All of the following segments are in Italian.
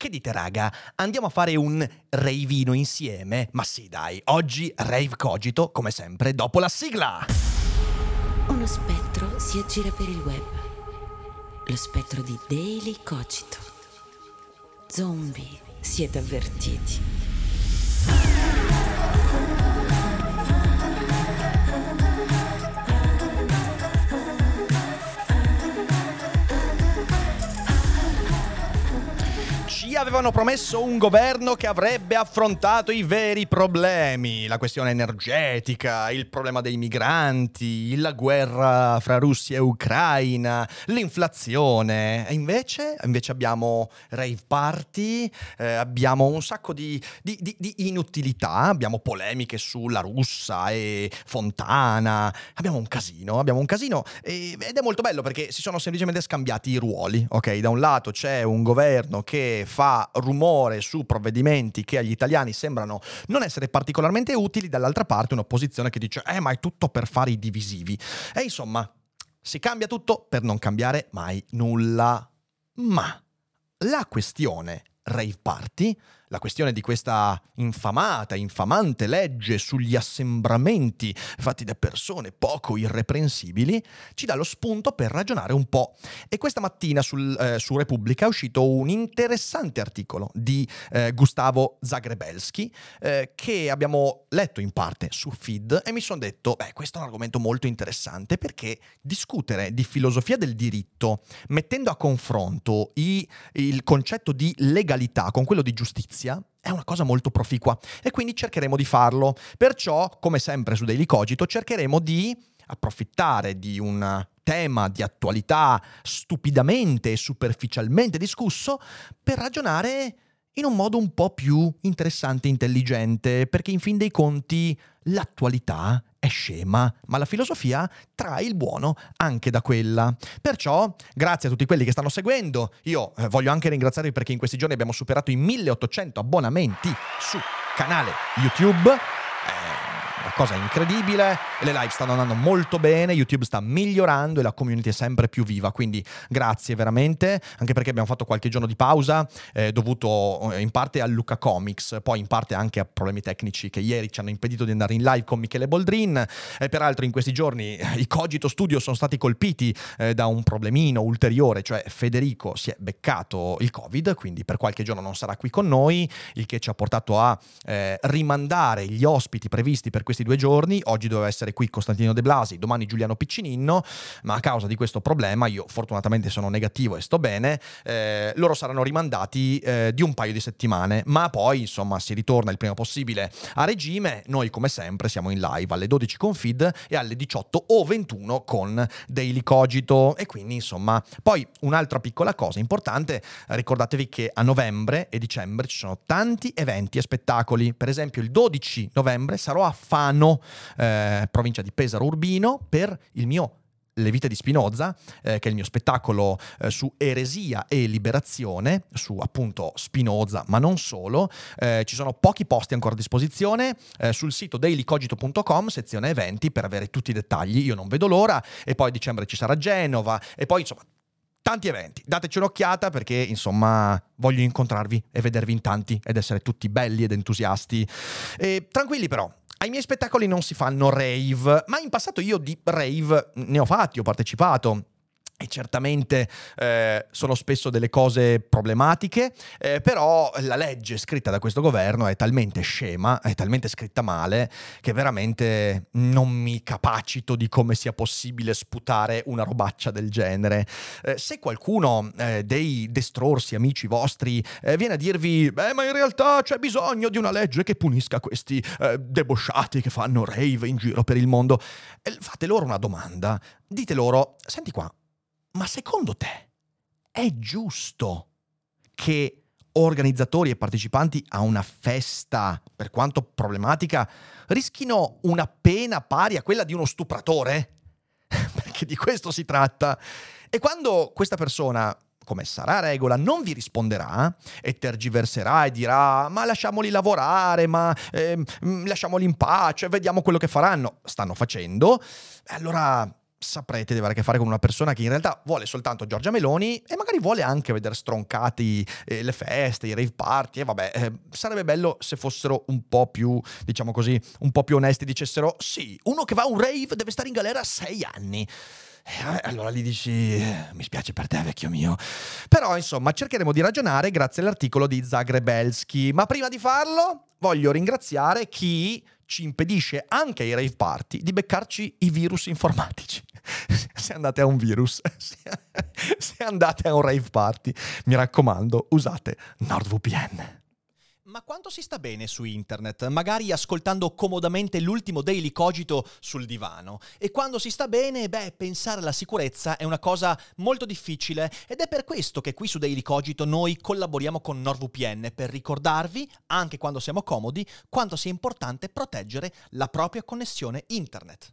Che dite raga, andiamo a fare un ravino insieme? Ma sì dai, oggi rave cogito come sempre dopo la sigla! Uno spettro si aggira per il web. Lo spettro di Daily Cogito. Zombie, siete avvertiti. Avevano promesso un governo che avrebbe affrontato i veri problemi, la questione energetica, il problema dei migranti, la guerra fra Russia e Ucraina, l'inflazione. E invece, invece abbiamo rave party, eh, abbiamo un sacco di, di, di, di inutilità, abbiamo polemiche sulla russa e Fontana, abbiamo un casino, abbiamo un casino e- ed è molto bello perché si sono semplicemente scambiati i ruoli, ok? Da un lato c'è un governo che fa rumore su provvedimenti che agli italiani sembrano non essere particolarmente utili, dall'altra parte un'opposizione che dice eh ma è tutto per fare i divisivi. E insomma, si cambia tutto per non cambiare mai nulla. Ma la questione rave party, la questione di questa infamata, infamante legge sugli assembramenti fatti da persone poco irreprensibili, ci dà lo spunto per ragionare un po'. E questa mattina sul, eh, su Repubblica è uscito un interessante articolo di eh, Gustavo Zagrebelski eh, che abbiamo letto in parte su Feed e mi sono detto, beh, questo è un argomento molto interessante perché discutere di filosofia del diritto mettendo a confronto i- il concetto di legalità con quello di giustizia è una cosa molto proficua e quindi cercheremo di farlo. Perciò, come sempre su Daily Cogito, cercheremo di approfittare di un tema di attualità stupidamente e superficialmente discusso per ragionare in un modo un po' più interessante e intelligente, perché in fin dei conti l'attualità è scema, ma la filosofia trae il buono anche da quella. Perciò, grazie a tutti quelli che stanno seguendo, io eh, voglio anche ringraziarvi perché in questi giorni abbiamo superato i 1800 abbonamenti su canale YouTube. È una cosa incredibile, le live stanno andando molto bene, YouTube sta migliorando e la community è sempre più viva, quindi grazie veramente, anche perché abbiamo fatto qualche giorno di pausa eh, dovuto eh, in parte a Luca Comics, poi in parte anche a problemi tecnici che ieri ci hanno impedito di andare in live con Michele Boldrin e peraltro in questi giorni eh, i Cogito Studio sono stati colpiti eh, da un problemino ulteriore, cioè Federico si è beccato il Covid, quindi per qualche giorno non sarà qui con noi, il che ci ha portato a eh, rimandare gli ospiti previsti per questi due giorni. Oggi doveva essere qui Costantino De Blasi, domani Giuliano Piccininno, ma a causa di questo problema, io fortunatamente sono negativo e sto bene, eh, loro saranno rimandati eh, di un paio di settimane, ma poi insomma si ritorna il prima possibile a regime. Noi come sempre siamo in live alle 12 con Feed e alle 18 o 21 con Daily Cogito e quindi insomma poi un'altra piccola cosa importante, ricordatevi che a novembre e dicembre ci sono tanti eventi e spettacoli, per esempio il 12 novembre sarò a Fano, eh, provincia di Pesaro Urbino, per il mio le vite di Spinoza, eh, che è il mio spettacolo eh, su eresia e liberazione, su appunto Spinoza, ma non solo. Eh, ci sono pochi posti ancora a disposizione eh, sul sito dailycogito.com, sezione eventi, per avere tutti i dettagli. Io non vedo l'ora. E poi a dicembre ci sarà Genova. E poi insomma tanti eventi. Dateci un'occhiata perché, insomma, voglio incontrarvi e vedervi in tanti ed essere tutti belli ed entusiasti. E, tranquilli però. Ai miei spettacoli non si fanno rave, ma in passato io di rave ne ho fatti, ho partecipato. E certamente eh, sono spesso delle cose problematiche, eh, però la legge scritta da questo governo è talmente scema, è talmente scritta male, che veramente non mi capacito di come sia possibile sputare una robaccia del genere. Eh, se qualcuno eh, dei destrorsi amici vostri eh, viene a dirvi, beh, ma in realtà c'è bisogno di una legge che punisca questi eh, debosciati che fanno rave in giro per il mondo, fate loro una domanda. Dite loro, senti qua, ma secondo te è giusto che organizzatori e partecipanti a una festa, per quanto problematica, rischino una pena pari a quella di uno stupratore? Perché di questo si tratta. E quando questa persona come sarà regola, non vi risponderà e tergiverserà e dirà ma lasciamoli lavorare, ma eh, lasciamoli in pace, vediamo quello che faranno. Stanno facendo. Allora saprete di avere a che fare con una persona che in realtà vuole soltanto Giorgia Meloni e magari vuole anche vedere stroncati eh, le feste, i rave party e vabbè, eh, sarebbe bello se fossero un po' più, diciamo così, un po' più onesti, dicessero sì, uno che va a un rave deve stare in galera sei anni. Eh, allora gli dici, eh, mi spiace per te vecchio mio. Però insomma cercheremo di ragionare grazie all'articolo di Zagrebelski. Ma prima di farlo voglio ringraziare chi ci impedisce anche ai rave party di beccarci i virus informatici. se andate a un virus, se andate a un rave party, mi raccomando, usate NordVPN. Ma quanto si sta bene su internet? Magari ascoltando comodamente l'ultimo Daily Cogito sul divano. E quando si sta bene, beh, pensare alla sicurezza è una cosa molto difficile ed è per questo che qui su Daily Cogito noi collaboriamo con NordVPN per ricordarvi, anche quando siamo comodi, quanto sia importante proteggere la propria connessione internet.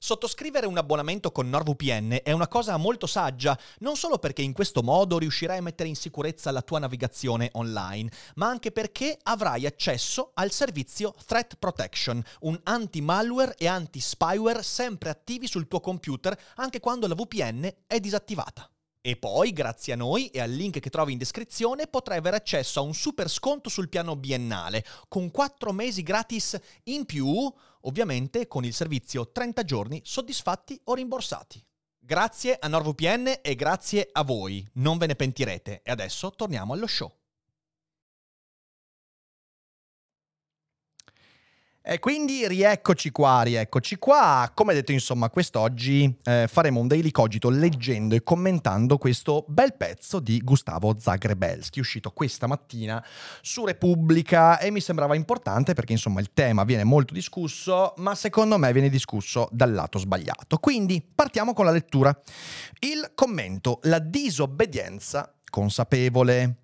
Sottoscrivere un abbonamento con NordVPN è una cosa molto saggia, non solo perché in questo modo riuscirai a mettere in sicurezza la tua navigazione online, ma anche perché avrai accesso al servizio Threat Protection, un anti-malware e anti-spyware sempre attivi sul tuo computer anche quando la VPN è disattivata. E poi, grazie a noi e al link che trovi in descrizione, potrai avere accesso a un super sconto sul piano biennale, con 4 mesi gratis in più ovviamente con il servizio 30 giorni soddisfatti o rimborsati. Grazie a NordVPN e grazie a voi, non ve ne pentirete. E adesso torniamo allo show. E quindi rieccoci qua, rieccoci qua. Come detto, insomma, quest'oggi eh, faremo un daily cogito leggendo e commentando questo bel pezzo di Gustavo Zagrebelski, uscito questa mattina su Repubblica e mi sembrava importante perché, insomma, il tema viene molto discusso, ma secondo me viene discusso dal lato sbagliato. Quindi partiamo con la lettura. Il commento, la disobbedienza consapevole.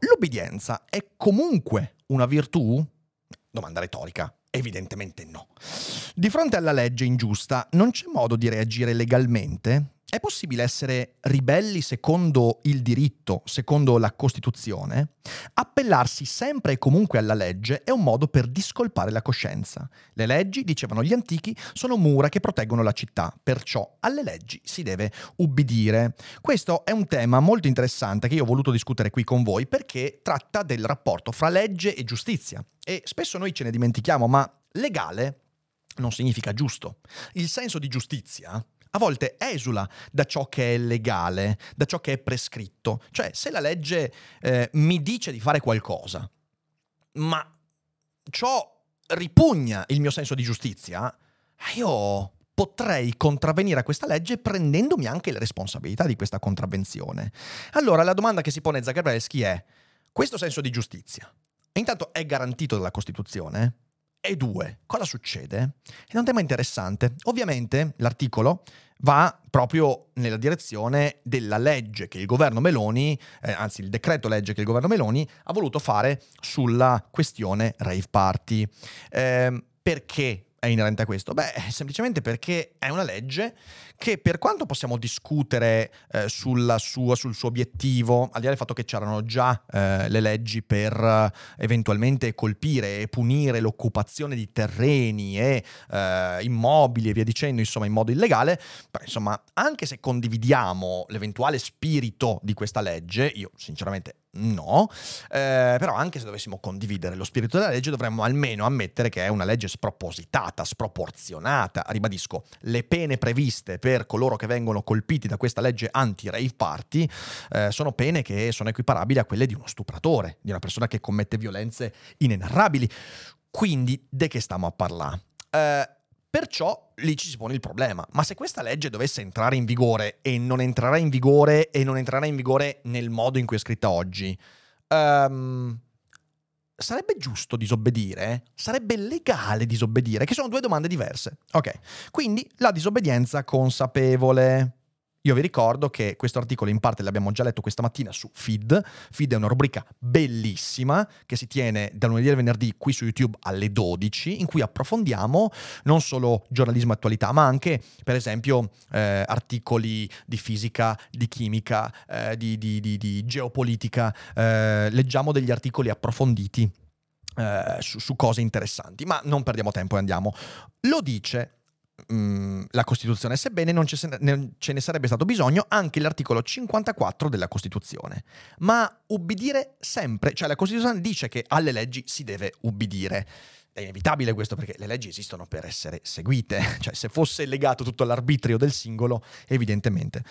L'obbedienza è comunque una virtù? Domanda retorica. Evidentemente no. Di fronte alla legge ingiusta non c'è modo di reagire legalmente? È possibile essere ribelli secondo il diritto, secondo la Costituzione? Appellarsi sempre e comunque alla legge è un modo per discolpare la coscienza. Le leggi, dicevano gli antichi, sono mura che proteggono la città, perciò alle leggi si deve ubbidire. Questo è un tema molto interessante che io ho voluto discutere qui con voi perché tratta del rapporto fra legge e giustizia. E spesso noi ce ne dimentichiamo, ma legale non significa giusto. Il senso di giustizia a volte esula da ciò che è legale, da ciò che è prescritto. Cioè, se la legge eh, mi dice di fare qualcosa, ma ciò ripugna il mio senso di giustizia, io potrei contravvenire a questa legge prendendomi anche le responsabilità di questa contravvenzione. Allora, la domanda che si pone Zagrebelski è, questo senso di giustizia, intanto è garantito dalla Costituzione? E due, cosa succede? È un tema interessante. Ovviamente l'articolo va proprio nella direzione della legge che il governo Meloni, eh, anzi il decreto legge che il governo Meloni ha voluto fare sulla questione rave party. Eh, perché è inerente a questo? Beh, semplicemente perché è una legge che per quanto possiamo discutere eh, sua, sul suo obiettivo, al di là del fatto che c'erano già eh, le leggi per eh, eventualmente colpire e punire l'occupazione di terreni e eh, immobili e via dicendo, insomma, in modo illegale, però insomma, anche se condividiamo l'eventuale spirito di questa legge, io sinceramente No, eh, però anche se dovessimo condividere lo spirito della legge dovremmo almeno ammettere che è una legge spropositata, sproporzionata. Ribadisco, le pene previste per coloro che vengono colpiti da questa legge anti-rave party eh, sono pene che sono equiparabili a quelle di uno stupratore, di una persona che commette violenze inenarrabili. Quindi, di che stiamo a parlare? Eh, Perciò lì ci si pone il problema. Ma se questa legge dovesse entrare in vigore e non entrerà in vigore e non entrerà in vigore nel modo in cui è scritta oggi, um, sarebbe giusto disobbedire? Sarebbe legale disobbedire? Che sono due domande diverse. Ok, quindi la disobbedienza consapevole. Io vi ricordo che questo articolo in parte l'abbiamo già letto questa mattina su Feed. Feed è una rubrica bellissima che si tiene da lunedì al venerdì qui su YouTube alle 12, in cui approfondiamo non solo giornalismo e attualità, ma anche, per esempio, eh, articoli di fisica, di chimica, eh, di, di, di, di, geopolitica. Eh, leggiamo degli articoli approfonditi. Eh, su, su cose interessanti, ma non perdiamo tempo e andiamo. Lo dice Mm, la Costituzione, sebbene non ce, ne, ce ne sarebbe stato bisogno anche l'articolo 54 della Costituzione. Ma ubbidire sempre, cioè la Costituzione dice che alle leggi si deve ubbidire. È inevitabile questo perché le leggi esistono per essere seguite, cioè se fosse legato tutto all'arbitrio del singolo, evidentemente.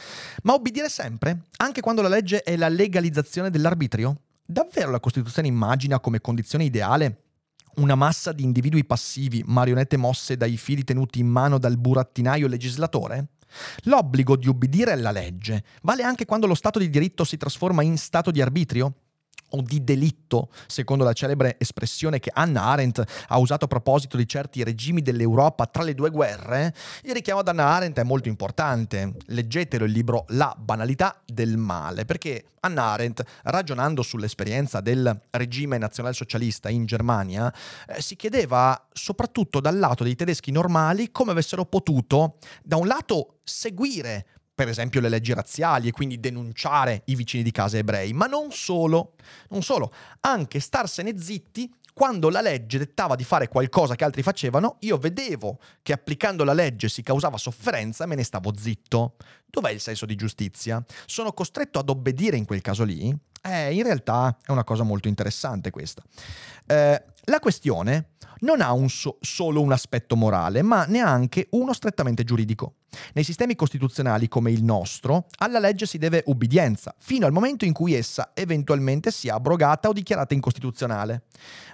Ma ubbidire sempre, anche quando la legge è la legalizzazione dell'arbitrio? Davvero la Costituzione immagina come condizione ideale una massa di individui passivi, marionette mosse dai fili tenuti in mano dal burattinaio legislatore? L'obbligo di ubbidire alla legge vale anche quando lo Stato di diritto si trasforma in Stato di arbitrio? O di delitto, secondo la celebre espressione che Anna Arendt ha usato a proposito di certi regimi dell'Europa tra le due guerre, il richiamo ad Anna Arendt è molto importante. Leggetelo il libro La banalità del male, perché Anna Arendt, ragionando sull'esperienza del regime nazionalsocialista in Germania, eh, si chiedeva soprattutto dal lato dei tedeschi normali come avessero potuto, da un lato, seguire per esempio le leggi razziali e quindi denunciare i vicini di casa ebrei, ma non solo, non solo, anche starsene zitti quando la legge dettava di fare qualcosa che altri facevano, io vedevo che applicando la legge si causava sofferenza e me ne stavo zitto. Dov'è il senso di giustizia? Sono costretto ad obbedire in quel caso lì? Eh, in realtà è una cosa molto interessante questa. Eh, la questione non ha un so- solo un aspetto morale, ma neanche uno strettamente giuridico. Nei sistemi costituzionali come il nostro, alla legge si deve ubbidienza, fino al momento in cui essa eventualmente sia abrogata o dichiarata incostituzionale.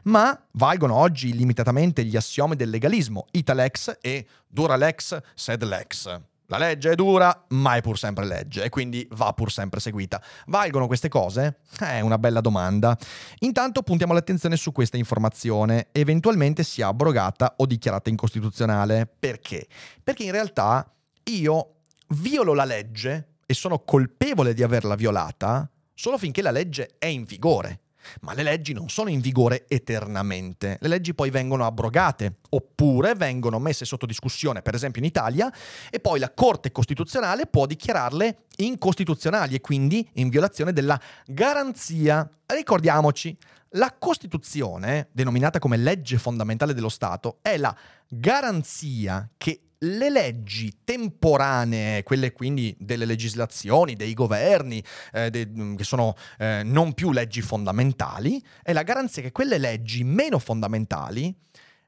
Ma valgono oggi limitatamente gli assiomi del legalismo, italex e duralex sed lex. La legge è dura, ma è pur sempre legge e quindi va pur sempre seguita. Valgono queste cose? È una bella domanda. Intanto puntiamo l'attenzione su questa informazione, eventualmente sia abrogata o dichiarata incostituzionale. Perché? Perché in realtà io violo la legge e sono colpevole di averla violata solo finché la legge è in vigore. Ma le leggi non sono in vigore eternamente, le leggi poi vengono abrogate oppure vengono messe sotto discussione, per esempio in Italia, e poi la Corte Costituzionale può dichiararle incostituzionali e quindi in violazione della garanzia. Ricordiamoci, la Costituzione, denominata come legge fondamentale dello Stato, è la garanzia che le leggi temporanee, quelle quindi delle legislazioni, dei governi, eh, de, mm, che sono eh, non più leggi fondamentali, è la garanzia che quelle leggi meno fondamentali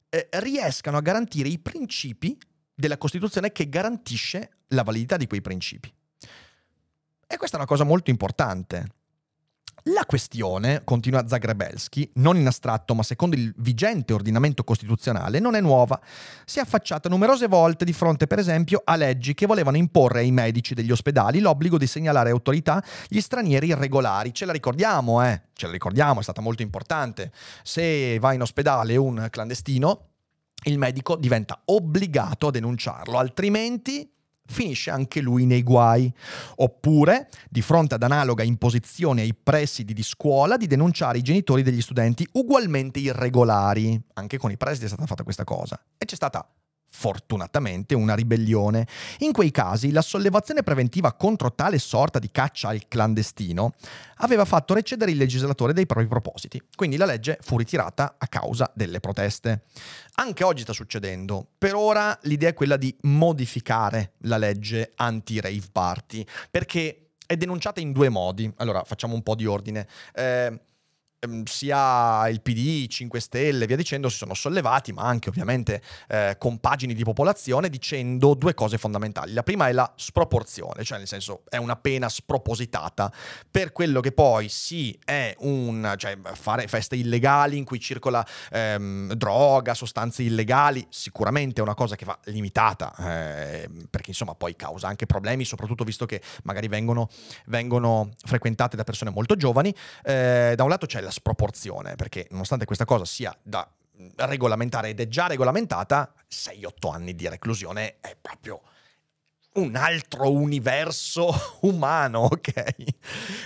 eh, riescano a garantire i principi della Costituzione che garantisce la validità di quei principi. E questa è una cosa molto importante. La questione, continua Zagrebelski, non in astratto ma secondo il vigente ordinamento costituzionale, non è nuova. Si è affacciata numerose volte di fronte, per esempio, a leggi che volevano imporre ai medici degli ospedali l'obbligo di segnalare autorità gli stranieri irregolari. Ce la ricordiamo, eh? Ce la ricordiamo, è stata molto importante. Se va in ospedale un clandestino, il medico diventa obbligato a denunciarlo, altrimenti finisce anche lui nei guai. Oppure, di fronte ad analoga imposizione ai presidi di scuola, di denunciare i genitori degli studenti ugualmente irregolari. Anche con i presidi è stata fatta questa cosa. E c'è stata fortunatamente una ribellione. In quei casi la sollevazione preventiva contro tale sorta di caccia al clandestino aveva fatto recedere il legislatore dei propri propositi, quindi la legge fu ritirata a causa delle proteste. Anche oggi sta succedendo. Per ora l'idea è quella di modificare la legge anti-rave party, perché è denunciata in due modi. Allora, facciamo un po' di ordine. Eh, sia il PD, 5 Stelle, via dicendo, si sono sollevati, ma anche ovviamente eh, compagini di popolazione, dicendo due cose fondamentali. La prima è la sproporzione, cioè nel senso è una pena spropositata per quello che poi sì è un, cioè fare feste illegali in cui circola ehm, droga, sostanze illegali, sicuramente è una cosa che va limitata, eh, perché insomma poi causa anche problemi, soprattutto visto che magari vengono, vengono frequentate da persone molto giovani. Eh, da un lato c'è la sproporzione, perché nonostante questa cosa sia da regolamentare ed è già regolamentata, 6-8 anni di reclusione è proprio un altro universo umano, ok?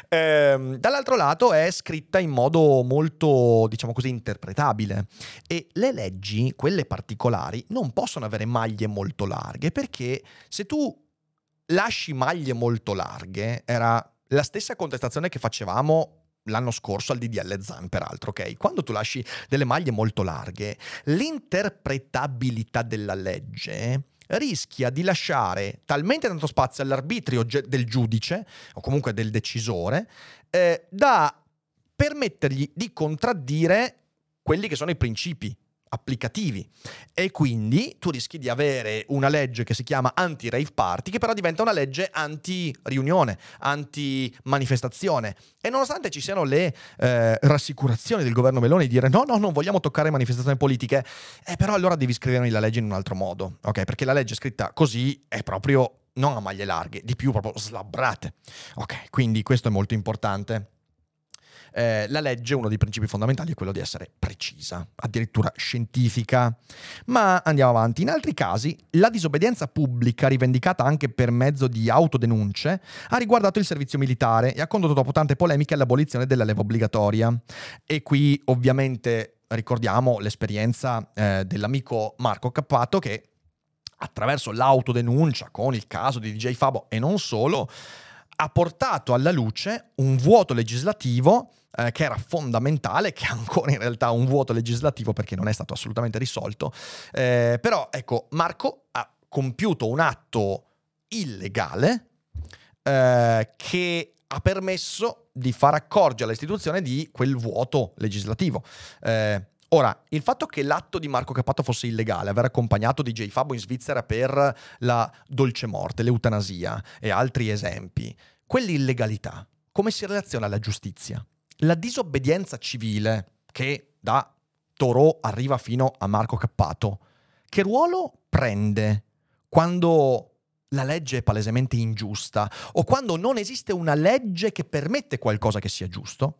Ehm, dall'altro lato è scritta in modo molto, diciamo così, interpretabile e le leggi, quelle particolari, non possono avere maglie molto larghe perché se tu lasci maglie molto larghe, era la stessa contestazione che facevamo l'anno scorso al DDL Zan, peraltro, ok? Quando tu lasci delle maglie molto larghe, l'interpretabilità della legge rischia di lasciare talmente tanto spazio all'arbitrio del giudice, o comunque del decisore, eh, da permettergli di contraddire quelli che sono i principi applicativi e quindi tu rischi di avere una legge che si chiama anti-rave party che però diventa una legge anti-riunione, anti-manifestazione e nonostante ci siano le eh, rassicurazioni del governo Meloni di dire no, no, non vogliamo toccare manifestazioni politiche, eh, però allora devi scrivere la legge in un altro modo, ok? Perché la legge scritta così è proprio non a maglie larghe, di più proprio slabbrate. Ok, quindi questo è molto importante eh, la legge, uno dei principi fondamentali è quello di essere precisa, addirittura scientifica. Ma andiamo avanti. In altri casi, la disobbedienza pubblica, rivendicata anche per mezzo di autodenunce, ha riguardato il servizio militare e ha condotto dopo tante polemiche all'abolizione della leva obbligatoria. E qui ovviamente ricordiamo l'esperienza eh, dell'amico Marco Cappato che attraverso l'autodenuncia con il caso di DJ Fabo e non solo, ha portato alla luce un vuoto legislativo eh, che era fondamentale, che ha ancora in realtà un vuoto legislativo perché non è stato assolutamente risolto. Eh, però ecco, Marco ha compiuto un atto illegale eh, che ha permesso di far accorgere all'istituzione di quel vuoto legislativo. Eh, Ora, il fatto che l'atto di Marco Cappato fosse illegale, aver accompagnato DJ Fabo in Svizzera per la dolce morte, l'eutanasia e altri esempi, quell'illegalità come si relaziona alla giustizia? La disobbedienza civile, che da Torò arriva fino a Marco Cappato, che ruolo prende quando la legge è palesemente ingiusta o quando non esiste una legge che permette qualcosa che sia giusto?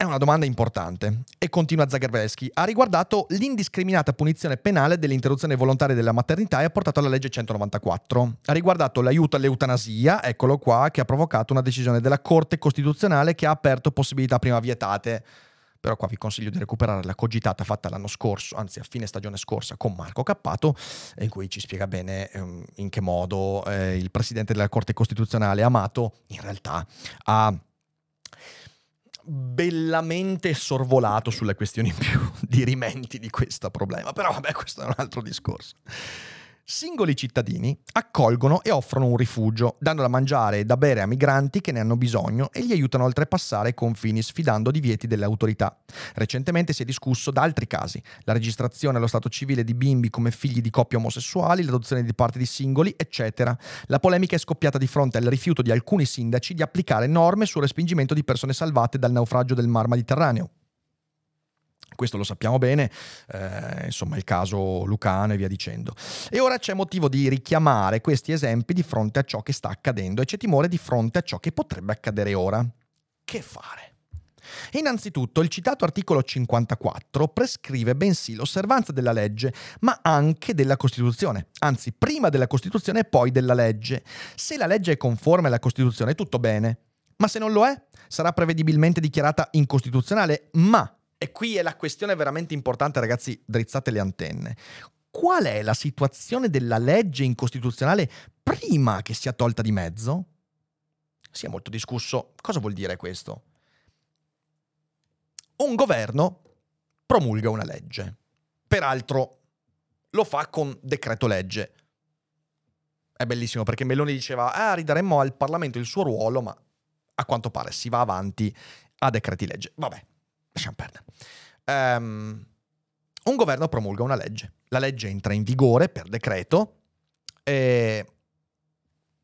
È una domanda importante e continua Zagrebelski. Ha riguardato l'indiscriminata punizione penale dell'interruzione volontaria della maternità e ha portato alla legge 194. Ha riguardato l'aiuto all'eutanasia, eccolo qua, che ha provocato una decisione della Corte Costituzionale che ha aperto possibilità prima vietate però qua vi consiglio di recuperare la cogitata fatta l'anno scorso, anzi a fine stagione scorsa, con Marco Cappato, in cui ci spiega bene um, in che modo eh, il presidente della Corte Costituzionale Amato in realtà ha bellamente sorvolato sulle questioni più dirimenti di questo problema, però vabbè questo è un altro discorso. Singoli cittadini accolgono e offrono un rifugio, dando da mangiare e da bere a migranti che ne hanno bisogno e li aiutano a oltrepassare i confini sfidando divieti delle autorità. Recentemente si è discusso da altri casi, la registrazione allo stato civile di bimbi come figli di coppie omosessuali, l'adozione di parte di singoli, eccetera. La polemica è scoppiata di fronte al rifiuto di alcuni sindaci di applicare norme sul respingimento di persone salvate dal naufragio del Mar Mediterraneo, questo lo sappiamo bene, eh, insomma il caso Lucano e via dicendo. E ora c'è motivo di richiamare questi esempi di fronte a ciò che sta accadendo e c'è timore di fronte a ciò che potrebbe accadere ora. Che fare? Innanzitutto, il citato articolo 54 prescrive bensì l'osservanza della legge, ma anche della Costituzione, anzi prima della Costituzione e poi della legge. Se la legge è conforme alla Costituzione, tutto bene. Ma se non lo è, sarà prevedibilmente dichiarata incostituzionale, ma, e qui è la questione veramente importante ragazzi, drizzate le antenne, qual è la situazione della legge incostituzionale prima che sia tolta di mezzo? Si è molto discusso. Cosa vuol dire questo? Un governo promulga una legge. Peraltro lo fa con decreto legge. È bellissimo perché Meloni diceva, ah, ridaremmo al Parlamento il suo ruolo, ma a quanto pare si va avanti a decreti legge. Vabbè, lasciamo perdere. Um, un governo promulga una legge. La legge entra in vigore per decreto e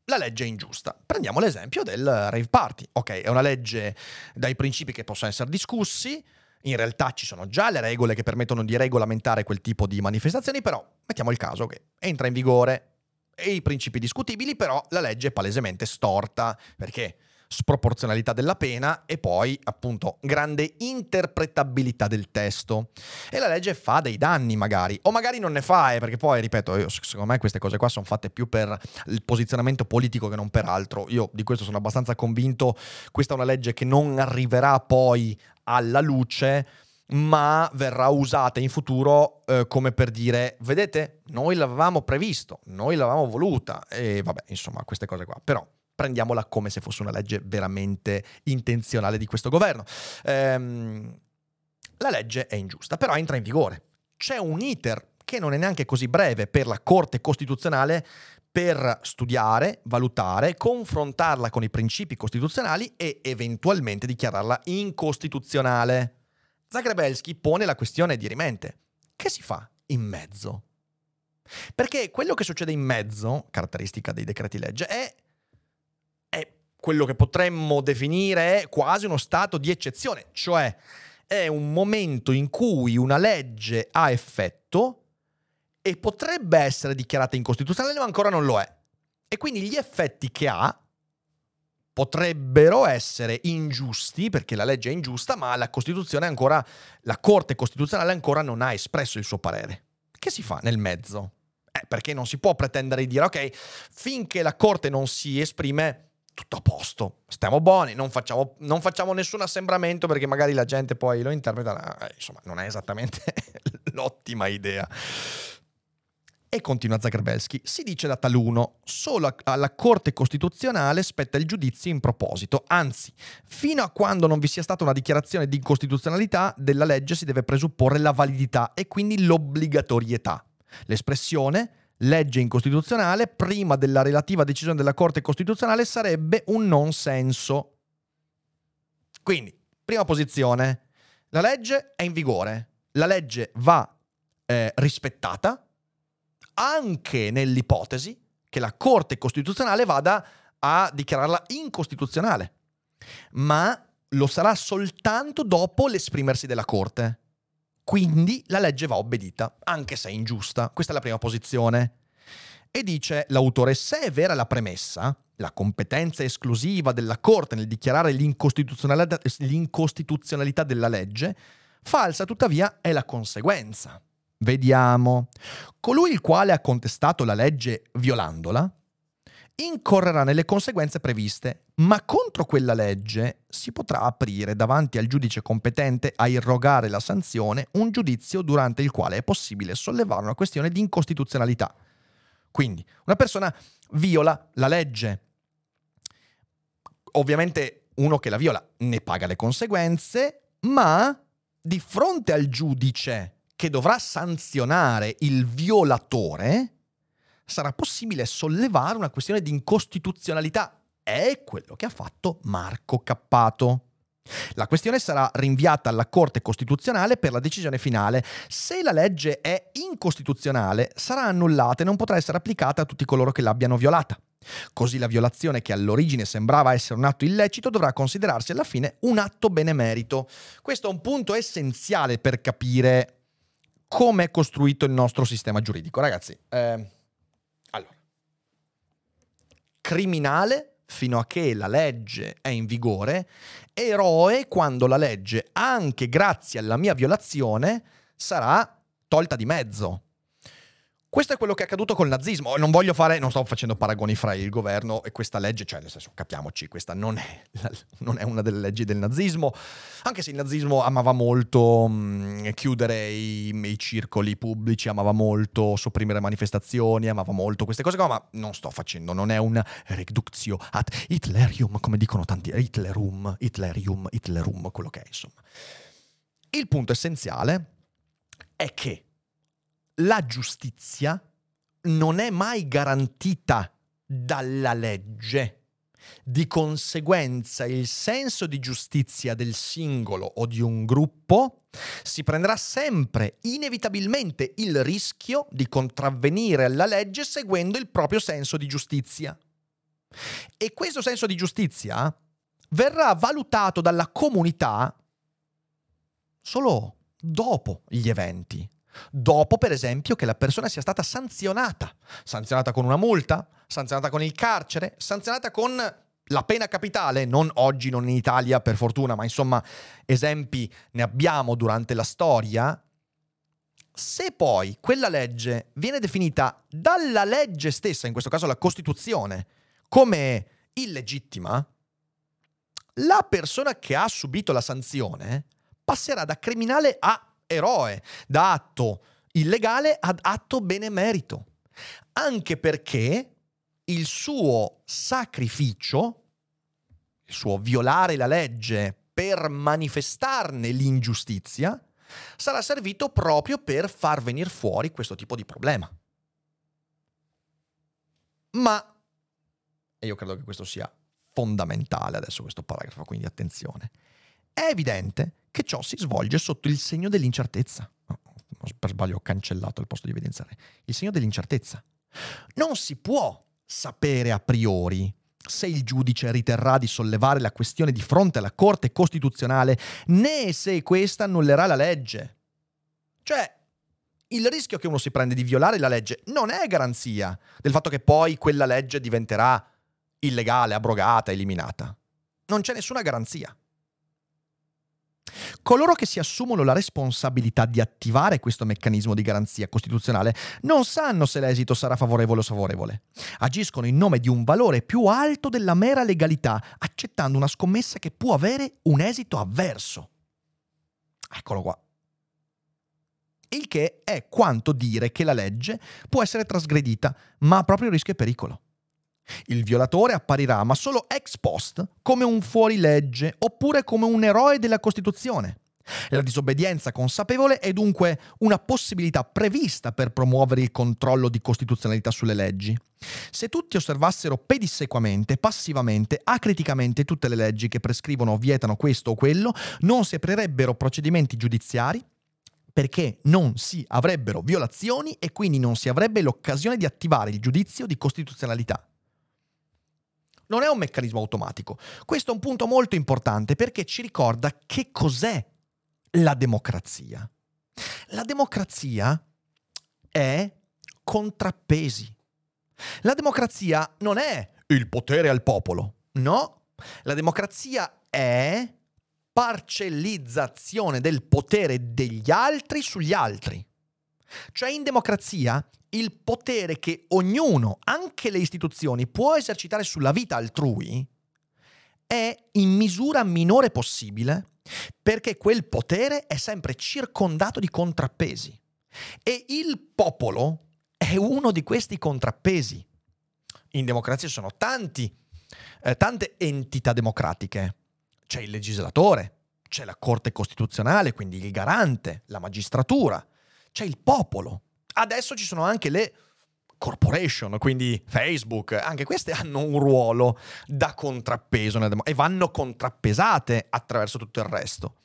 la legge è ingiusta. Prendiamo l'esempio del rave party. Ok, è una legge dai principi che possono essere discussi, in realtà ci sono già le regole che permettono di regolamentare quel tipo di manifestazioni, però mettiamo il caso che entra in vigore e i principi discutibili, però la legge è palesemente storta, perché sproporzionalità della pena e poi appunto grande interpretabilità del testo. E la legge fa dei danni magari, o magari non ne fa, eh, perché poi, ripeto, io, secondo me queste cose qua sono fatte più per il posizionamento politico che non per altro. Io di questo sono abbastanza convinto, questa è una legge che non arriverà poi alla luce ma verrà usata in futuro eh, come per dire, vedete, noi l'avevamo previsto, noi l'avevamo voluta e vabbè, insomma, queste cose qua. Però prendiamola come se fosse una legge veramente intenzionale di questo governo. Ehm, la legge è ingiusta, però entra in vigore. C'è un iter che non è neanche così breve per la Corte Costituzionale per studiare, valutare, confrontarla con i principi costituzionali e eventualmente dichiararla incostituzionale. Zagrebelski pone la questione di rimente. Che si fa in mezzo? Perché quello che succede in mezzo, caratteristica dei decreti legge, è quello che potremmo definire quasi uno stato di eccezione, cioè è un momento in cui una legge ha effetto e potrebbe essere dichiarata incostituzionale, ma ancora non lo è. E quindi gli effetti che ha potrebbero essere ingiusti, perché la legge è ingiusta, ma la Costituzione ancora, la Corte Costituzionale ancora non ha espresso il suo parere. Che si fa nel mezzo? Eh, perché non si può pretendere di dire, ok, finché la Corte non si esprime, tutto a posto, stiamo buoni, non facciamo, non facciamo, nessun assembramento perché magari la gente poi lo interpreta, eh, insomma non è esattamente l'ottima idea. E continua Zagrebelski, si dice da taluno, solo alla Corte Costituzionale spetta il giudizio in proposito, anzi, fino a quando non vi sia stata una dichiarazione di incostituzionalità della legge si deve presupporre la validità e quindi l'obbligatorietà. L'espressione legge incostituzionale prima della relativa decisione della Corte Costituzionale sarebbe un non senso. Quindi, prima posizione, la legge è in vigore, la legge va eh, rispettata anche nell'ipotesi che la Corte Costituzionale vada a dichiararla incostituzionale, ma lo sarà soltanto dopo l'esprimersi della Corte. Quindi la legge va obbedita, anche se è ingiusta. Questa è la prima posizione. E dice l'autore, se è vera la premessa, la competenza esclusiva della Corte nel dichiarare l'incostituzionalità, l'incostituzionalità della legge, falsa tuttavia è la conseguenza. Vediamo. Colui il quale ha contestato la legge violandola incorrerà nelle conseguenze previste, ma contro quella legge si potrà aprire davanti al giudice competente a irrogare la sanzione un giudizio durante il quale è possibile sollevare una questione di incostituzionalità. Quindi, una persona viola la legge. Ovviamente uno che la viola ne paga le conseguenze, ma di fronte al giudice che dovrà sanzionare il violatore, sarà possibile sollevare una questione di incostituzionalità. È quello che ha fatto Marco Cappato. La questione sarà rinviata alla Corte Costituzionale per la decisione finale. Se la legge è incostituzionale, sarà annullata e non potrà essere applicata a tutti coloro che l'abbiano violata. Così la violazione che all'origine sembrava essere un atto illecito dovrà considerarsi alla fine un atto benemerito. Questo è un punto essenziale per capire come è costruito il nostro sistema giuridico. Ragazzi, eh, criminale fino a che la legge è in vigore, eroe quando la legge, anche grazie alla mia violazione, sarà tolta di mezzo. Questo è quello che è accaduto col nazismo. Non voglio fare, non sto facendo paragoni fra il governo e questa legge, cioè nel senso, capiamoci, questa non è, non è una delle leggi del nazismo, anche se il nazismo amava molto mh, chiudere i, i, circoli pubblici, amava molto sopprimere manifestazioni, amava molto queste cose qua, ma non sto facendo, non è un reductio ad Hitlerium, come dicono tanti, Hitlerum, Hitlerium, Hitlerum, quello che è, insomma. Il punto essenziale è che la giustizia non è mai garantita dalla legge. Di conseguenza il senso di giustizia del singolo o di un gruppo si prenderà sempre inevitabilmente il rischio di contravvenire alla legge seguendo il proprio senso di giustizia. E questo senso di giustizia verrà valutato dalla comunità solo dopo gli eventi. Dopo, per esempio, che la persona sia stata sanzionata. Sanzionata con una multa, sanzionata con il carcere, sanzionata con la pena capitale, non oggi, non in Italia per fortuna, ma insomma esempi ne abbiamo durante la storia. Se poi quella legge viene definita dalla legge stessa, in questo caso la Costituzione, come illegittima, la persona che ha subito la sanzione passerà da criminale a eroe, da atto illegale ad atto benemerito. Anche perché il suo sacrificio, il suo violare la legge per manifestarne l'ingiustizia, sarà servito proprio per far venire fuori questo tipo di problema. Ma, e io credo che questo sia fondamentale adesso questo paragrafo, quindi attenzione, è evidente che ciò si svolge sotto il segno dell'incertezza. per sbaglio ho cancellato al posto di evidenziare. Il segno dell'incertezza. Non si può sapere a priori se il giudice riterrà di sollevare la questione di fronte alla Corte Costituzionale, né se questa annullerà la legge. Cioè, il rischio che uno si prende di violare la legge non è garanzia del fatto che poi quella legge diventerà illegale, abrogata, eliminata. Non c'è nessuna garanzia. Coloro che si assumono la responsabilità di attivare questo meccanismo di garanzia costituzionale non sanno se l'esito sarà favorevole o sfavorevole. Agiscono in nome di un valore più alto della mera legalità, accettando una scommessa che può avere un esito avverso. Eccolo qua. Il che è quanto dire che la legge può essere trasgredita, ma a proprio rischio e pericolo. Il violatore apparirà, ma solo ex post, come un fuorilegge oppure come un eroe della Costituzione. La disobbedienza consapevole è dunque una possibilità prevista per promuovere il controllo di costituzionalità sulle leggi. Se tutti osservassero pedissequamente, passivamente, acriticamente tutte le leggi che prescrivono o vietano questo o quello, non si aprirebbero procedimenti giudiziari perché non si avrebbero violazioni e quindi non si avrebbe l'occasione di attivare il giudizio di costituzionalità non è un meccanismo automatico. Questo è un punto molto importante perché ci ricorda che cos'è la democrazia. La democrazia è contrappesi. La democrazia non è il potere al popolo, no. La democrazia è parcellizzazione del potere degli altri sugli altri. Cioè in democrazia il potere che ognuno, anche le istituzioni, può esercitare sulla vita altrui è in misura minore possibile perché quel potere è sempre circondato di contrappesi. E il popolo è uno di questi contrappesi. In democrazia sono tanti, eh, tante entità democratiche. C'è il legislatore, c'è la Corte Costituzionale, quindi il garante, la magistratura, c'è il popolo. Adesso ci sono anche le corporation, quindi Facebook, anche queste hanno un ruolo da contrappeso dem- e vanno contrappesate attraverso tutto il resto.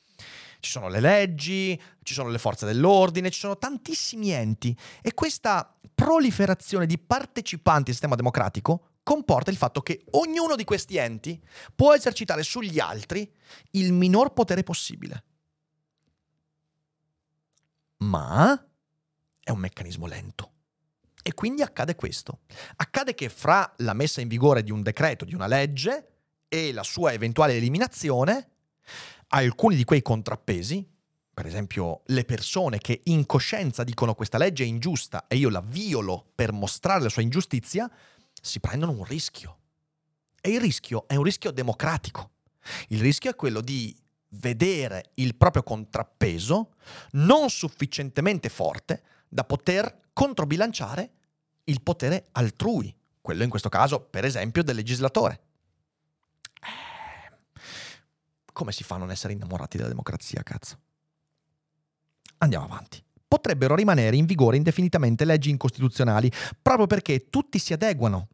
Ci sono le leggi, ci sono le forze dell'ordine, ci sono tantissimi enti e questa proliferazione di partecipanti al sistema democratico comporta il fatto che ognuno di questi enti può esercitare sugli altri il minor potere possibile ma è un meccanismo lento. E quindi accade questo. Accade che fra la messa in vigore di un decreto, di una legge, e la sua eventuale eliminazione, alcuni di quei contrappesi per esempio le persone che in coscienza dicono questa legge è ingiusta e io la violo per mostrare la sua ingiustizia, si prendono un rischio. E il rischio è un rischio democratico. Il rischio è quello di vedere il proprio contrappeso non sufficientemente forte da poter controbilanciare il potere altrui, quello in questo caso, per esempio, del legislatore. Eh, come si fa a non essere innamorati della democrazia, cazzo? Andiamo avanti. Potrebbero rimanere in vigore indefinitamente leggi incostituzionali proprio perché tutti si adeguano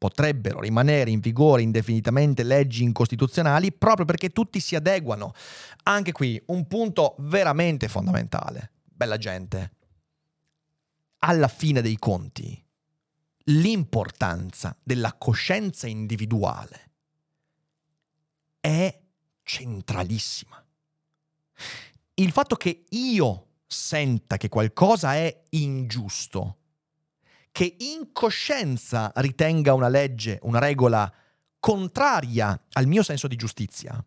potrebbero rimanere in vigore indefinitamente leggi incostituzionali proprio perché tutti si adeguano. Anche qui un punto veramente fondamentale. Bella gente, alla fine dei conti, l'importanza della coscienza individuale è centralissima. Il fatto che io senta che qualcosa è ingiusto che in coscienza ritenga una legge, una regola contraria al mio senso di giustizia,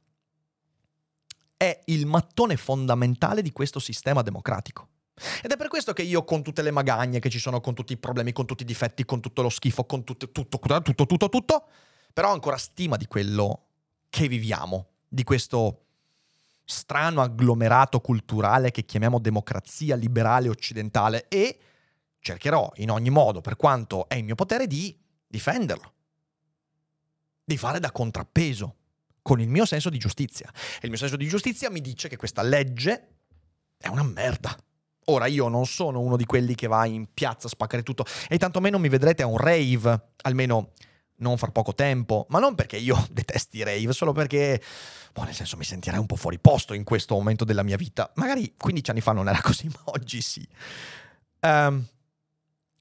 è il mattone fondamentale di questo sistema democratico. Ed è per questo che io con tutte le magagne che ci sono, con tutti i problemi, con tutti i difetti, con tutto lo schifo, con tutto, tutto, tutto, tutto, tutto, però ho ancora stima di quello che viviamo, di questo strano agglomerato culturale che chiamiamo democrazia liberale occidentale e cercherò in ogni modo, per quanto è in mio potere, di difenderlo, di fare da contrappeso con il mio senso di giustizia. E il mio senso di giustizia mi dice che questa legge è una merda. Ora io non sono uno di quelli che va in piazza a spaccare tutto e tantomeno mi vedrete a un rave, almeno non fra poco tempo, ma non perché io detesti i rave, solo perché, boh, nel senso mi sentirei un po' fuori posto in questo momento della mia vita. Magari 15 anni fa non era così, ma oggi sì. Um,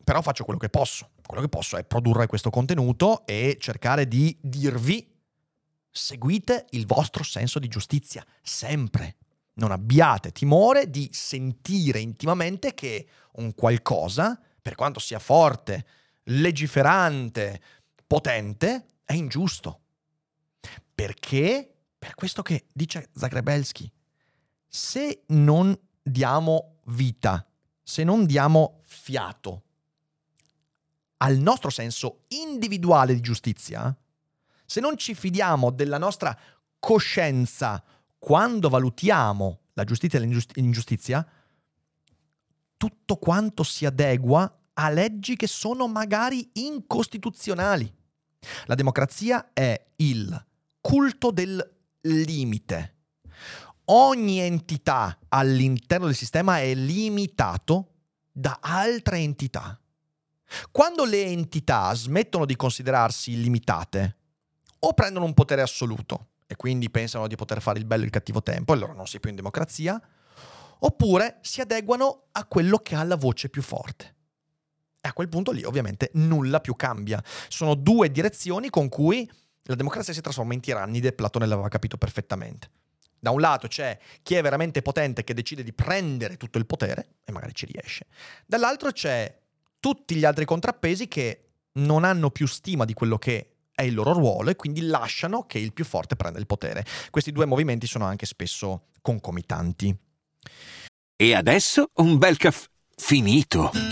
però faccio quello che posso. Quello che posso è produrre questo contenuto e cercare di dirvi seguite il vostro senso di giustizia, sempre. Non abbiate timore di sentire intimamente che un qualcosa, per quanto sia forte, legiferante, potente, è ingiusto. Perché? Per questo che dice Zagrebelski, se non diamo vita, se non diamo fiato al nostro senso individuale di giustizia, se non ci fidiamo della nostra coscienza quando valutiamo la giustizia e l'ingiustizia, tutto quanto si adegua a leggi che sono magari incostituzionali. La democrazia è il culto del limite. Ogni entità all'interno del sistema è limitato da altre entità. Quando le entità smettono di considerarsi illimitate, o prendono un potere assoluto e quindi pensano di poter fare il bello e il cattivo tempo, allora non si è più in democrazia, oppure si adeguano a quello che ha la voce più forte. E a quel punto lì ovviamente nulla più cambia. Sono due direzioni con cui la democrazia si trasforma in tirannide, Platone l'aveva capito perfettamente. Da un lato c'è chi è veramente potente che decide di prendere tutto il potere e magari ci riesce. Dall'altro c'è tutti gli altri contrappesi che non hanno più stima di quello che è il loro ruolo e quindi lasciano che il più forte prenda il potere. Questi due movimenti sono anche spesso concomitanti. E adesso un bel caffè finito.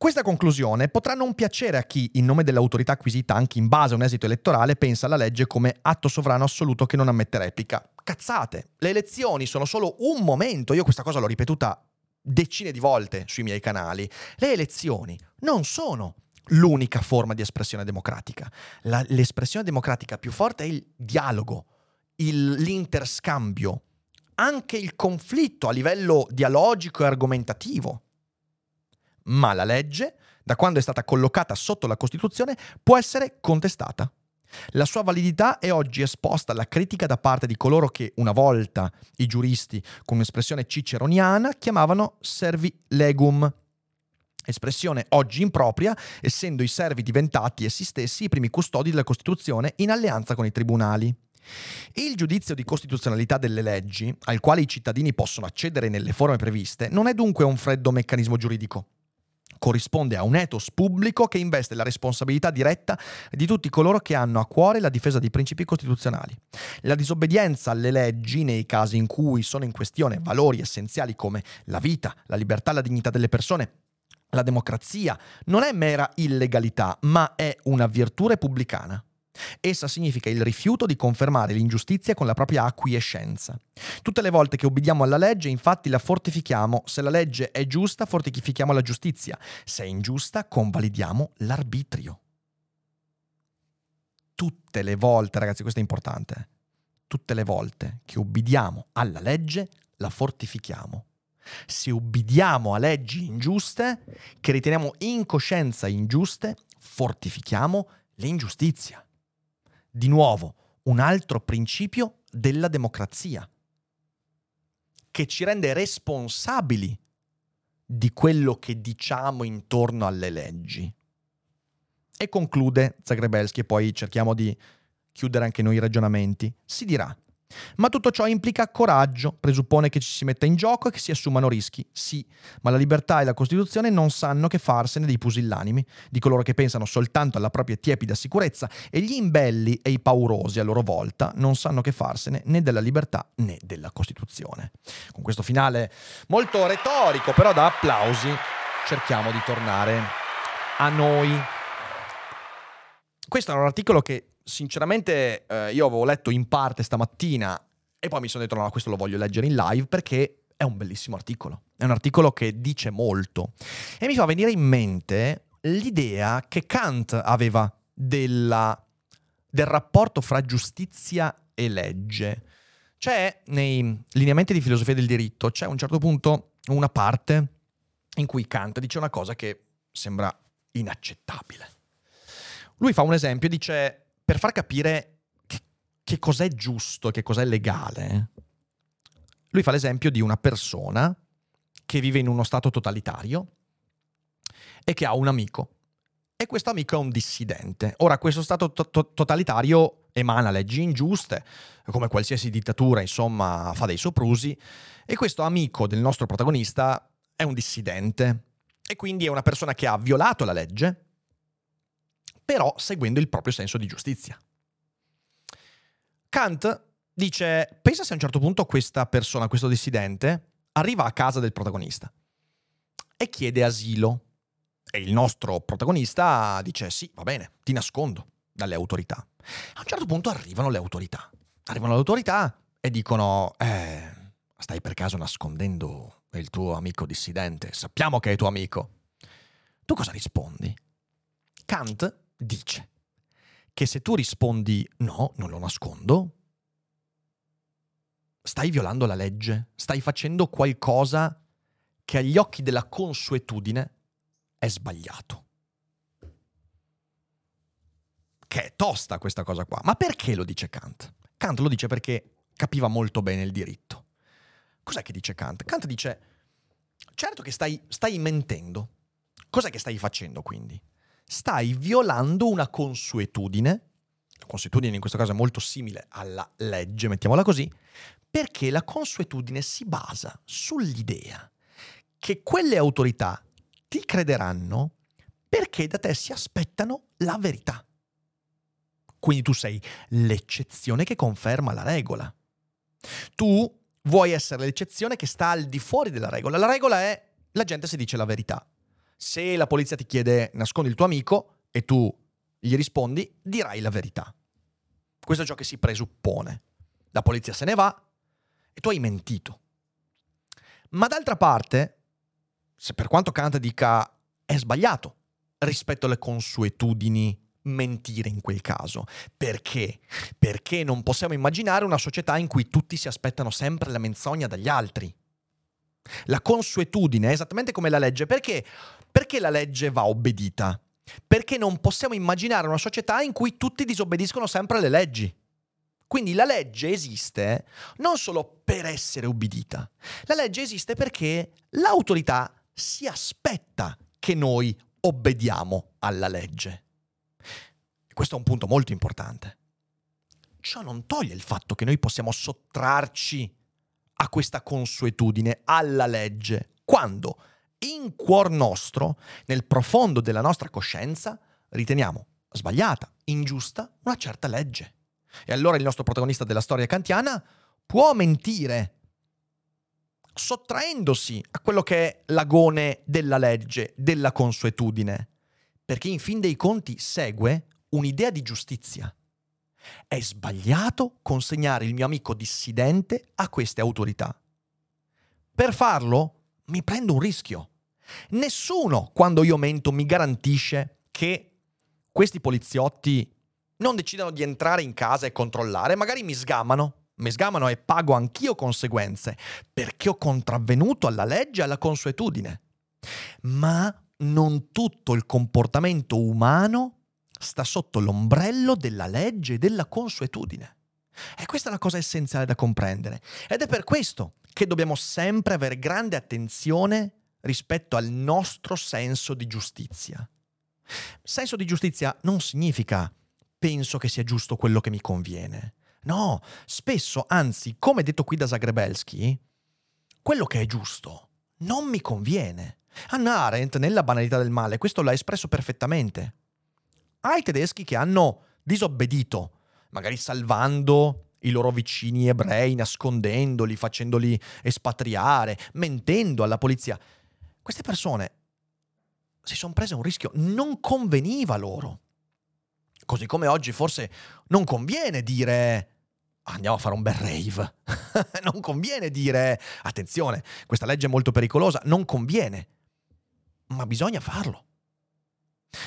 Questa conclusione potrà non piacere a chi, in nome dell'autorità acquisita anche in base a un esito elettorale, pensa alla legge come atto sovrano assoluto che non ammette replica. Cazzate! Le elezioni sono solo un momento, io questa cosa l'ho ripetuta decine di volte sui miei canali. Le elezioni non sono l'unica forma di espressione democratica. La, l'espressione democratica più forte è il dialogo, il, l'interscambio, anche il conflitto a livello dialogico e argomentativo ma la legge, da quando è stata collocata sotto la Costituzione, può essere contestata. La sua validità è oggi esposta alla critica da parte di coloro che una volta i giuristi, con un'espressione ciceroniana, chiamavano servi legum, Espressione oggi impropria, essendo i servi diventati essi stessi i primi custodi della Costituzione in alleanza con i tribunali. Il giudizio di costituzionalità delle leggi, al quale i cittadini possono accedere nelle forme previste, non è dunque un freddo meccanismo giuridico. Corrisponde a un ethos pubblico che investe la responsabilità diretta di tutti coloro che hanno a cuore la difesa dei principi costituzionali. La disobbedienza alle leggi, nei casi in cui sono in questione valori essenziali come la vita, la libertà la dignità delle persone, la democrazia, non è mera illegalità, ma è una virtù repubblicana. Essa significa il rifiuto di confermare l'ingiustizia con la propria acquiescenza. Tutte le volte che ubbidiamo alla legge, infatti, la fortifichiamo. Se la legge è giusta, fortifichiamo la giustizia. Se è ingiusta, convalidiamo l'arbitrio. Tutte le volte, ragazzi, questo è importante, tutte le volte che ubbidiamo alla legge, la fortifichiamo. Se ubbidiamo a leggi ingiuste, che riteniamo in coscienza ingiuste, fortifichiamo l'ingiustizia. Di nuovo, un altro principio della democrazia, che ci rende responsabili di quello che diciamo intorno alle leggi. E conclude Zagrebelski, e poi cerchiamo di chiudere anche noi i ragionamenti. Si dirà, ma tutto ciò implica coraggio, presuppone che ci si metta in gioco e che si assumano rischi. Sì, ma la libertà e la Costituzione non sanno che farsene dei pusillanimi, di coloro che pensano soltanto alla propria tiepida sicurezza, e gli imbelli e i paurosi a loro volta non sanno che farsene né della libertà né della Costituzione. Con questo finale molto retorico, però da applausi, cerchiamo di tornare a noi. Questo è un articolo che sinceramente eh, io avevo letto in parte stamattina e poi mi sono detto no, questo lo voglio leggere in live perché è un bellissimo articolo. È un articolo che dice molto. E mi fa venire in mente l'idea che Kant aveva della, del rapporto fra giustizia e legge. C'è nei lineamenti di filosofia del diritto, c'è a un certo punto una parte in cui Kant dice una cosa che sembra inaccettabile. Lui fa un esempio, dice per far capire che, che cos'è giusto e che cos'è legale, lui fa l'esempio di una persona che vive in uno stato totalitario e che ha un amico. E questo amico è un dissidente. Ora, questo stato to- to- totalitario emana leggi ingiuste, come qualsiasi dittatura, insomma, fa dei soprusi, e questo amico del nostro protagonista è un dissidente e quindi è una persona che ha violato la legge, però seguendo il proprio senso di giustizia. Kant dice, pensa se a un certo punto questa persona, questo dissidente, arriva a casa del protagonista e chiede asilo. E il nostro protagonista dice, sì, va bene, ti nascondo dalle autorità. A un certo punto arrivano le autorità. Arrivano le autorità e dicono, eh, stai per caso nascondendo il tuo amico dissidente? Sappiamo che è tuo amico. Tu cosa rispondi? Kant dice che se tu rispondi no, non lo nascondo, stai violando la legge, stai facendo qualcosa che agli occhi della consuetudine è sbagliato. Che è tosta questa cosa qua. Ma perché lo dice Kant? Kant lo dice perché capiva molto bene il diritto. Cos'è che dice Kant? Kant dice, certo che stai, stai mentendo. Cos'è che stai facendo quindi? Stai violando una consuetudine, la consuetudine in questo caso è molto simile alla legge, mettiamola così, perché la consuetudine si basa sull'idea che quelle autorità ti crederanno perché da te si aspettano la verità. Quindi tu sei l'eccezione che conferma la regola. Tu vuoi essere l'eccezione che sta al di fuori della regola. La regola è la gente si dice la verità se la polizia ti chiede nascondi il tuo amico e tu gli rispondi, dirai la verità. Questo è ciò che si presuppone. La polizia se ne va e tu hai mentito. Ma d'altra parte, se per quanto Kant dica è sbagliato rispetto alle consuetudini mentire in quel caso. Perché? Perché non possiamo immaginare una società in cui tutti si aspettano sempre la menzogna dagli altri. La consuetudine è esattamente come la legge. Perché? Perché la legge va obbedita? Perché non possiamo immaginare una società in cui tutti disobbediscono sempre alle leggi. Quindi la legge esiste non solo per essere ubbidita, la legge esiste perché l'autorità si aspetta che noi obbediamo alla legge. Questo è un punto molto importante. Ciò non toglie il fatto che noi possiamo sottrarci a questa consuetudine, alla legge, quando in cuor nostro, nel profondo della nostra coscienza, riteniamo sbagliata, ingiusta una certa legge. E allora il nostro protagonista della storia kantiana può mentire, sottraendosi a quello che è l'agone della legge, della consuetudine, perché in fin dei conti segue un'idea di giustizia. È sbagliato consegnare il mio amico dissidente a queste autorità. Per farlo mi prendo un rischio. Nessuno, quando io mento, mi garantisce che questi poliziotti non decidano di entrare in casa e controllare, magari mi sgamano, mi sgamano e pago anch'io conseguenze, perché ho contravvenuto alla legge e alla consuetudine. Ma non tutto il comportamento umano sta sotto l'ombrello della legge e della consuetudine. E questa è la cosa essenziale da comprendere. Ed è per questo che dobbiamo sempre avere grande attenzione rispetto al nostro senso di giustizia. Senso di giustizia non significa penso che sia giusto quello che mi conviene. No, spesso, anzi, come detto qui da Zagrebelski, quello che è giusto non mi conviene. Hannah Arendt, nella banalità del male, questo l'ha espresso perfettamente. Ai tedeschi che hanno disobbedito, magari salvando i loro vicini ebrei, nascondendoli, facendoli espatriare, mentendo alla polizia. Queste persone si sono prese un rischio, non conveniva loro. Così come oggi forse non conviene dire andiamo a fare un bel rave. non conviene dire attenzione, questa legge è molto pericolosa, non conviene. Ma bisogna farlo.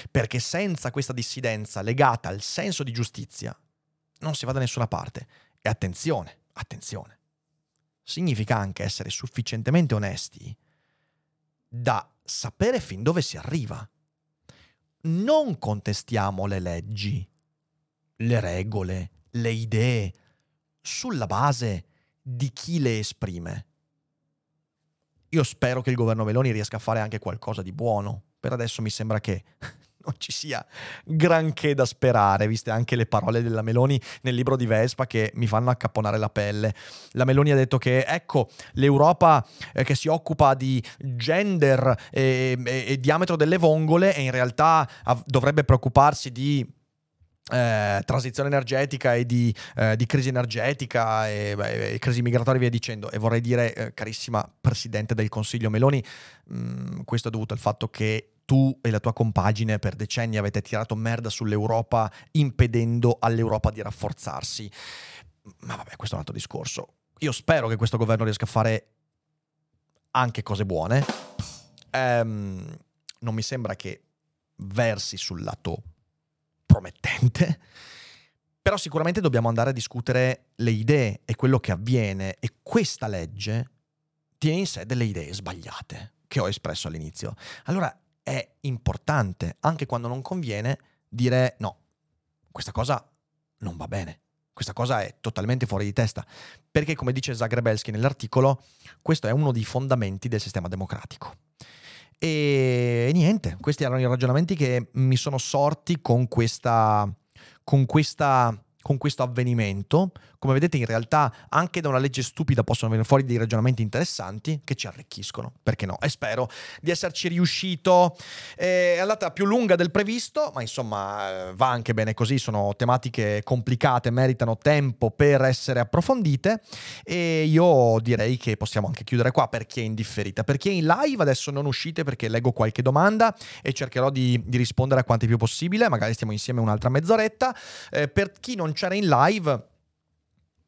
Perché senza questa dissidenza legata al senso di giustizia non si va da nessuna parte. E attenzione, attenzione. Significa anche essere sufficientemente onesti da sapere fin dove si arriva. Non contestiamo le leggi, le regole, le idee, sulla base di chi le esprime. Io spero che il governo Meloni riesca a fare anche qualcosa di buono. Per adesso mi sembra che non ci sia granché da sperare, viste anche le parole della Meloni nel libro di Vespa che mi fanno accapponare la pelle. La Meloni ha detto che ecco l'Europa eh, che si occupa di gender e, e, e diametro delle vongole e in realtà av- dovrebbe preoccuparsi di eh, transizione energetica e di, eh, di crisi energetica e, beh, e, crisi migratorie e via dicendo. E vorrei dire, eh, carissima Presidente del Consiglio Meloni, mh, mm, questo è dovuto al fatto che tu e la tua compagine per decenni avete tirato merda sull'Europa impedendo all'Europa di rafforzarsi. Ma vabbè, questo è un altro discorso. Io spero che questo governo riesca a fare anche cose buone. Um, non mi sembra che versi sul lato promettente, però sicuramente dobbiamo andare a discutere le idee e quello che avviene e questa legge tiene in sé delle idee sbagliate che ho espresso all'inizio. Allora è importante, anche quando non conviene, dire no, questa cosa non va bene. Questa cosa è totalmente fuori di testa, perché come dice Zagrebelski nell'articolo, questo è uno dei fondamenti del sistema democratico. E niente, questi erano i ragionamenti che mi sono sorti con questa, con questa con questo avvenimento. Come vedete in realtà anche da una legge stupida possono venire fuori dei ragionamenti interessanti che ci arricchiscono, perché no? E spero di esserci riuscito. È andata più lunga del previsto, ma insomma eh, va anche bene così, sono tematiche complicate, meritano tempo per essere approfondite e io direi che possiamo anche chiudere qua per chi è indifferita. Per chi è in live adesso non uscite perché leggo qualche domanda e cercherò di, di rispondere a quanti più possibile, magari stiamo insieme un'altra mezz'oretta. Eh, per chi non c'era in live,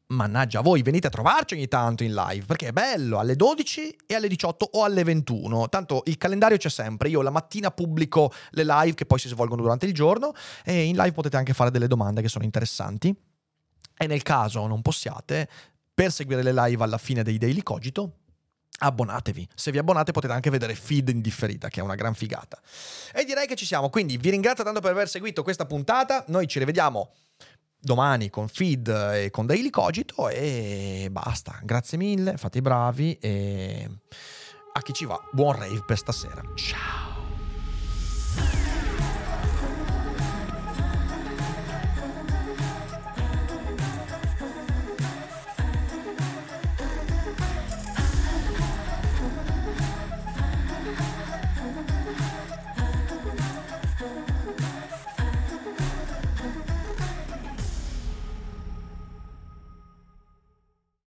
mannaggia voi, venite a trovarci ogni tanto in live, perché è bello, alle 12 e alle 18 o alle 21. Tanto il calendario c'è sempre, io la mattina pubblico le live che poi si svolgono durante il giorno e in live potete anche fare delle domande che sono interessanti. E nel caso non possiate, per seguire le live alla fine dei Daily Cogito, abbonatevi. Se vi abbonate potete anche vedere feed in differita, che è una gran figata. E direi che ci siamo, quindi vi ringrazio tanto per aver seguito questa puntata, noi ci rivediamo domani con feed e con Daily Cogito e basta. Grazie mille, fate i bravi e a chi ci va, buon rave per stasera. Ciao.